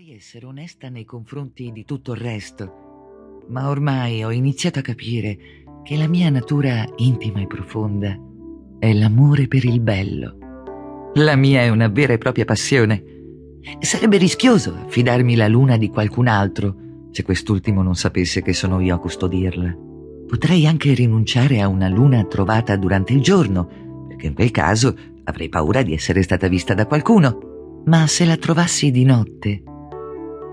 Vorrei essere onesta nei confronti di tutto il resto, ma ormai ho iniziato a capire che la mia natura intima e profonda è l'amore per il bello. La mia è una vera e propria passione. Sarebbe rischioso affidarmi la luna di qualcun altro se quest'ultimo non sapesse che sono io a custodirla. Potrei anche rinunciare a una luna trovata durante il giorno, perché in quel caso avrei paura di essere stata vista da qualcuno. Ma se la trovassi di notte,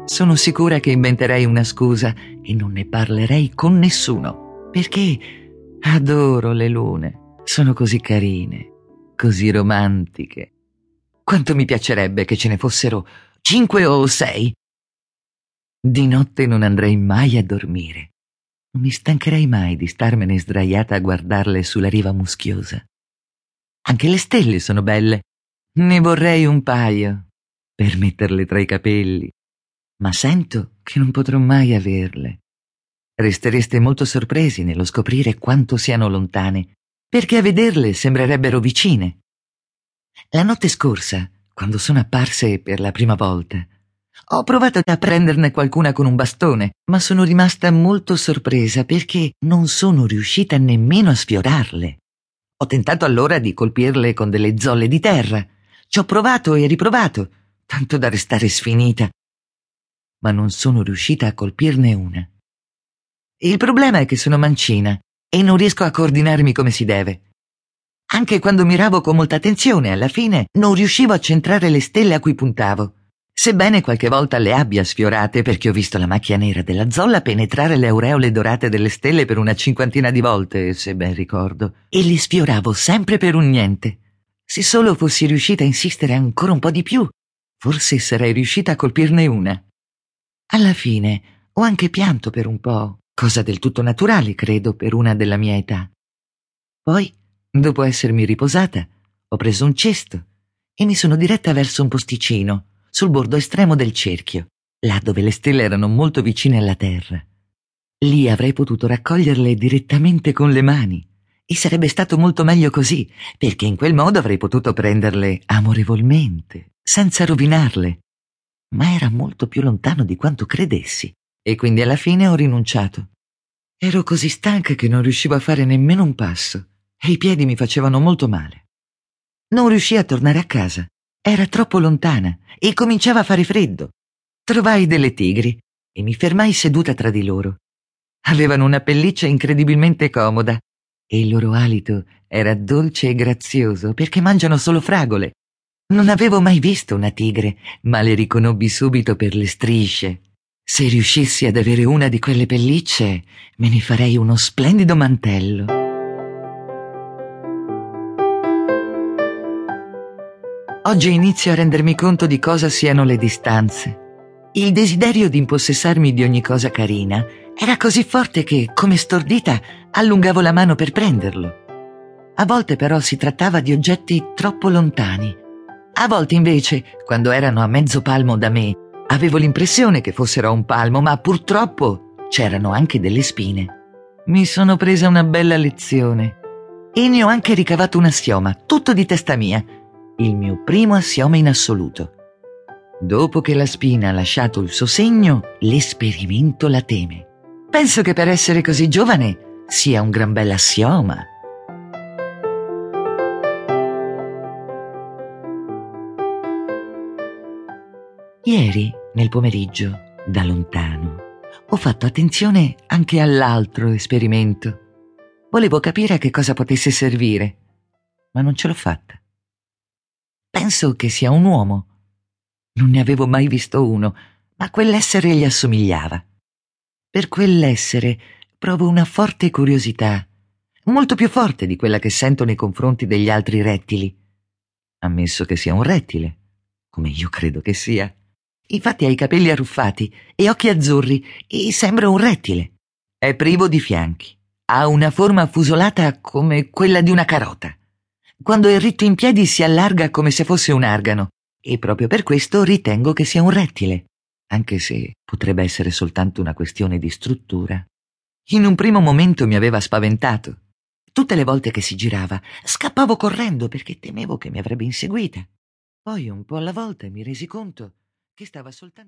sono sicura che inventerei una scusa e non ne parlerei con nessuno, perché adoro le lune. Sono così carine, così romantiche. Quanto mi piacerebbe che ce ne fossero cinque o sei. Di notte non andrei mai a dormire. Non mi stancherei mai di starmene sdraiata a guardarle sulla riva muschiosa. Anche le stelle sono belle. Ne vorrei un paio per metterle tra i capelli ma sento che non potrò mai averle. Restereste molto sorpresi nello scoprire quanto siano lontane, perché a vederle sembrerebbero vicine. La notte scorsa, quando sono apparse per la prima volta, ho provato a prenderne qualcuna con un bastone, ma sono rimasta molto sorpresa perché non sono riuscita nemmeno a sfiorarle. Ho tentato allora di colpirle con delle zolle di terra. Ci ho provato e riprovato, tanto da restare sfinita ma non sono riuscita a colpirne una. Il problema è che sono mancina e non riesco a coordinarmi come si deve. Anche quando miravo con molta attenzione, alla fine non riuscivo a centrare le stelle a cui puntavo. Sebbene qualche volta le abbia sfiorate perché ho visto la macchia nera della zolla penetrare le aureole dorate delle stelle per una cinquantina di volte, se ben ricordo, e le sfioravo sempre per un niente. Se solo fossi riuscita a insistere ancora un po' di più, forse sarei riuscita a colpirne una. Alla fine ho anche pianto per un po', cosa del tutto naturale, credo, per una della mia età. Poi, dopo essermi riposata, ho preso un cesto e mi sono diretta verso un posticino, sul bordo estremo del cerchio, là dove le stelle erano molto vicine alla terra. Lì avrei potuto raccoglierle direttamente con le mani, e sarebbe stato molto meglio così, perché in quel modo avrei potuto prenderle amorevolmente, senza rovinarle ma era molto più lontano di quanto credessi, e quindi alla fine ho rinunciato. Ero così stanca che non riuscivo a fare nemmeno un passo, e i piedi mi facevano molto male. Non riuscii a tornare a casa. Era troppo lontana e cominciava a fare freddo. Trovai delle tigri e mi fermai seduta tra di loro. Avevano una pelliccia incredibilmente comoda e il loro alito era dolce e grazioso perché mangiano solo fragole non avevo mai visto una tigre, ma le riconobbi subito per le strisce. Se riuscissi ad avere una di quelle pellicce, me ne farei uno splendido mantello. Oggi inizio a rendermi conto di cosa siano le distanze. Il desiderio di impossessarmi di ogni cosa carina era così forte che, come stordita, allungavo la mano per prenderlo. A volte però si trattava di oggetti troppo lontani a volte invece, quando erano a mezzo palmo da me, avevo l'impressione che fossero a un palmo, ma purtroppo c'erano anche delle spine. Mi sono presa una bella lezione e ne ho anche ricavato un assioma, tutto di testa mia, il mio primo assioma in assoluto. Dopo che la spina ha lasciato il suo segno, l'esperimento la teme. Penso che per essere così giovane sia un gran bel assioma. Ieri, nel pomeriggio, da lontano, ho fatto attenzione anche all'altro esperimento. Volevo capire a che cosa potesse servire, ma non ce l'ho fatta. Penso che sia un uomo. Non ne avevo mai visto uno, ma quell'essere gli assomigliava. Per quell'essere provo una forte curiosità, molto più forte di quella che sento nei confronti degli altri rettili. Ammesso che sia un rettile, come io credo che sia. Infatti ha i capelli arruffati e occhi azzurri e sembra un rettile. È privo di fianchi. Ha una forma affusolata come quella di una carota. Quando è ritto in piedi si allarga come se fosse un argano e proprio per questo ritengo che sia un rettile, anche se potrebbe essere soltanto una questione di struttura. In un primo momento mi aveva spaventato. Tutte le volte che si girava scappavo correndo perché temevo che mi avrebbe inseguita. Poi un po' alla volta mi resi conto che stava soltanto